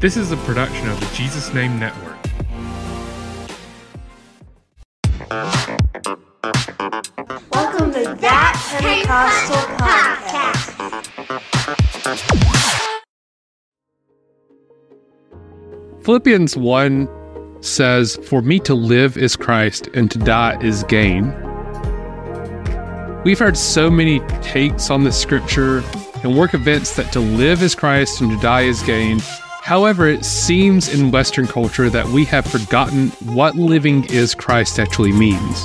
This is a production of the Jesus Name Network. Welcome to That Pentecostal Podcast. Philippians 1 says, For me to live is Christ and to die is gain. We've heard so many takes on this scripture and work events that to live is Christ and to die is gain. However, it seems in Western culture that we have forgotten what living is Christ actually means.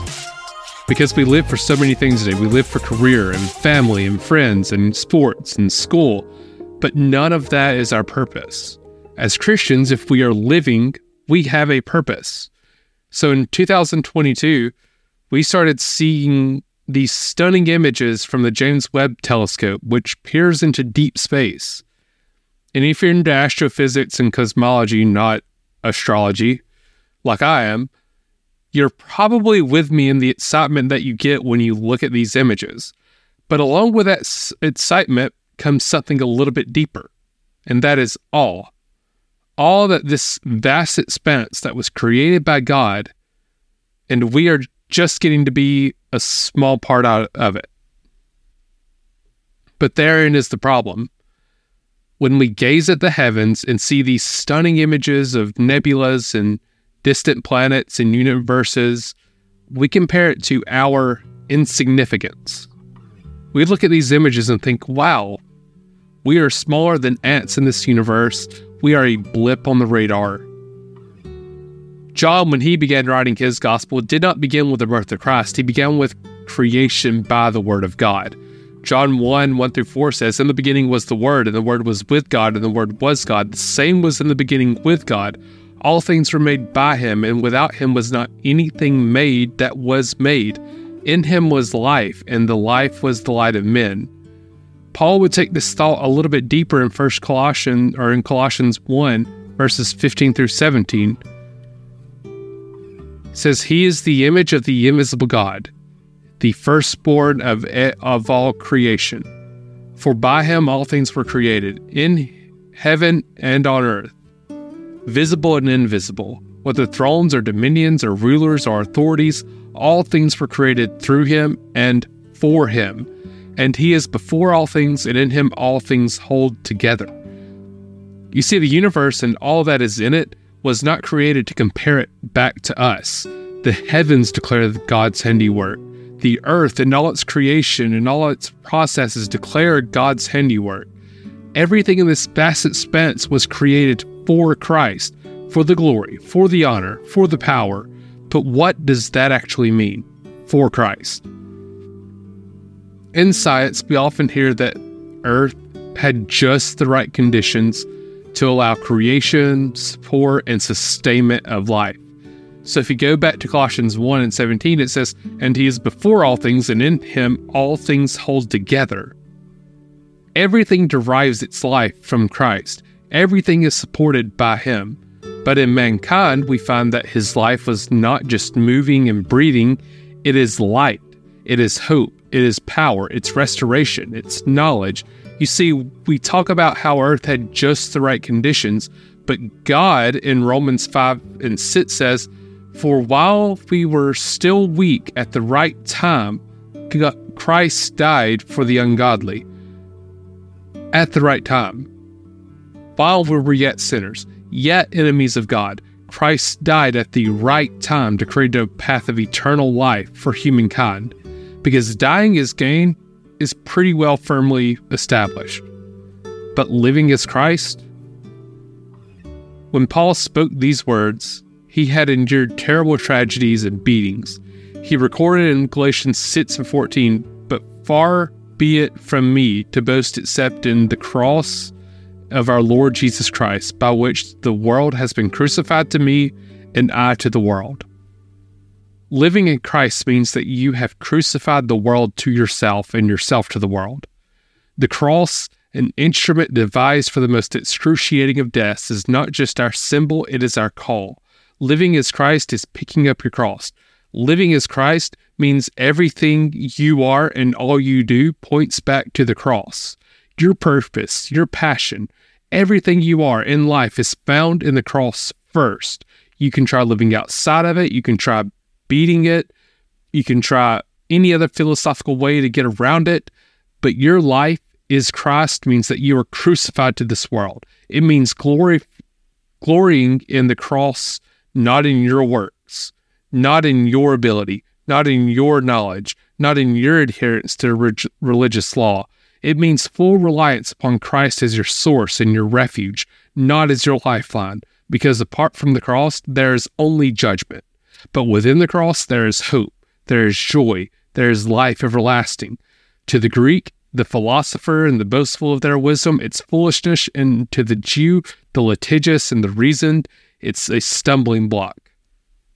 Because we live for so many things today. We live for career and family and friends and sports and school, but none of that is our purpose. As Christians, if we are living, we have a purpose. So in 2022, we started seeing these stunning images from the James Webb telescope, which peers into deep space. And if you're into astrophysics and cosmology, not astrology, like I am, you're probably with me in the excitement that you get when you look at these images. But along with that excitement comes something a little bit deeper, and that is awe. All that this vast expanse that was created by God, and we are just getting to be a small part out of it. But therein is the problem. When we gaze at the heavens and see these stunning images of nebulas and distant planets and universes, we compare it to our insignificance. We look at these images and think, wow, we are smaller than ants in this universe. We are a blip on the radar. John, when he began writing his gospel, did not begin with the birth of Christ. He began with creation by the word of God. John 1 1 through 4 says, In the beginning was the Word, and the Word was with God, and the Word was God. The same was in the beginning with God. All things were made by him, and without him was not anything made that was made. In him was life, and the life was the light of men. Paul would take this thought a little bit deeper in First Colossians or in Colossians 1, verses 15 through 17. It says, He is the image of the invisible God, the firstborn of, of all creation. For by him all things were created, in heaven and on earth, visible and invisible, whether thrones or dominions or rulers or authorities, all things were created through him and for him. And he is before all things, and in him all things hold together. You see, the universe and all that is in it was not created to compare it back to us. The heavens declare God's handiwork. The earth and all its creation and all its processes declare God's handiwork. Everything in this vast expanse was created for Christ, for the glory, for the honor, for the power. But what does that actually mean? For Christ. In science, we often hear that Earth had just the right conditions to allow creation, support, and sustainment of life. So if you go back to Colossians 1 and 17, it says, And he is before all things, and in him all things hold together. Everything derives its life from Christ, everything is supported by him. But in mankind, we find that his life was not just moving and breathing, it is light, it is hope, it is power, it's restoration, it's knowledge. You see, we talk about how earth had just the right conditions, but God in Romans 5 and 6 says, For while we were still weak at the right time, Christ died for the ungodly. At the right time. While we were yet sinners, yet enemies of God, Christ died at the right time to create a path of eternal life for humankind. Because dying is gain is pretty well firmly established. But living is Christ? When Paul spoke these words, he had endured terrible tragedies and beatings. He recorded in Galatians 6 and 14, But far be it from me to boast except in the cross of our Lord Jesus Christ, by which the world has been crucified to me and I to the world. Living in Christ means that you have crucified the world to yourself and yourself to the world. The cross, an instrument devised for the most excruciating of deaths, is not just our symbol, it is our call. Living as Christ is picking up your cross. Living as Christ means everything you are and all you do points back to the cross. Your purpose, your passion, Everything you are in life is found in the cross first. You can try living outside of it, you can try beating it, you can try any other philosophical way to get around it, but your life is Christ means that you are crucified to this world. It means glory glorying in the cross, not in your works, not in your ability, not in your knowledge, not in your adherence to reg- religious law. It means full reliance upon Christ as your source and your refuge, not as your lifeline, because apart from the cross, there is only judgment. But within the cross, there is hope, there is joy, there is life everlasting. To the Greek, the philosopher and the boastful of their wisdom, it's foolishness, and to the Jew, the litigious and the reasoned, it's a stumbling block.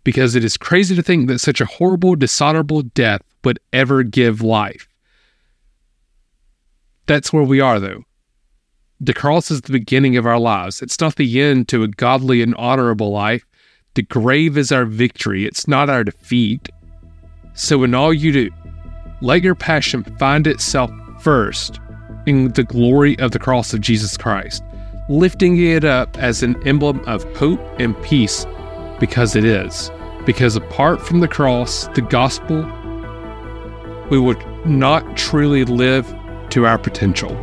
Because it is crazy to think that such a horrible, dishonorable death would ever give life. That's where we are, though. The cross is the beginning of our lives. It's not the end to a godly and honorable life. The grave is our victory, it's not our defeat. So, in all you do, let your passion find itself first in the glory of the cross of Jesus Christ, lifting it up as an emblem of hope and peace because it is. Because apart from the cross, the gospel, we would not truly live to our potential.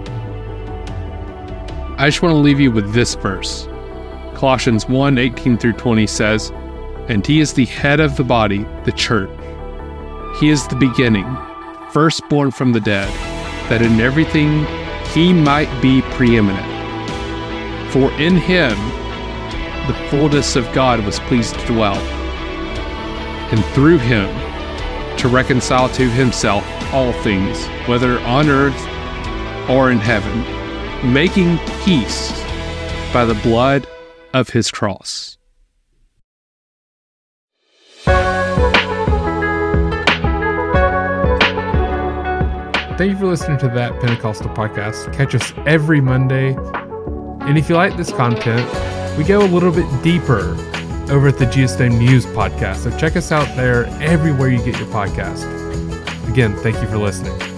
I just want to leave you with this verse. Colossians 1 18 through 20 says, And he is the head of the body, the church. He is the beginning, firstborn from the dead, that in everything he might be preeminent. For in him the fullness of God was pleased to dwell, and through him to reconcile to himself all things, whether on earth or in heaven, making peace by the blood of his cross. Thank you for listening to that Pentecostal podcast. Catch us every Monday. And if you like this content, we go a little bit deeper over at the Jesus News podcast. So check us out there everywhere you get your podcast. Again, thank you for listening.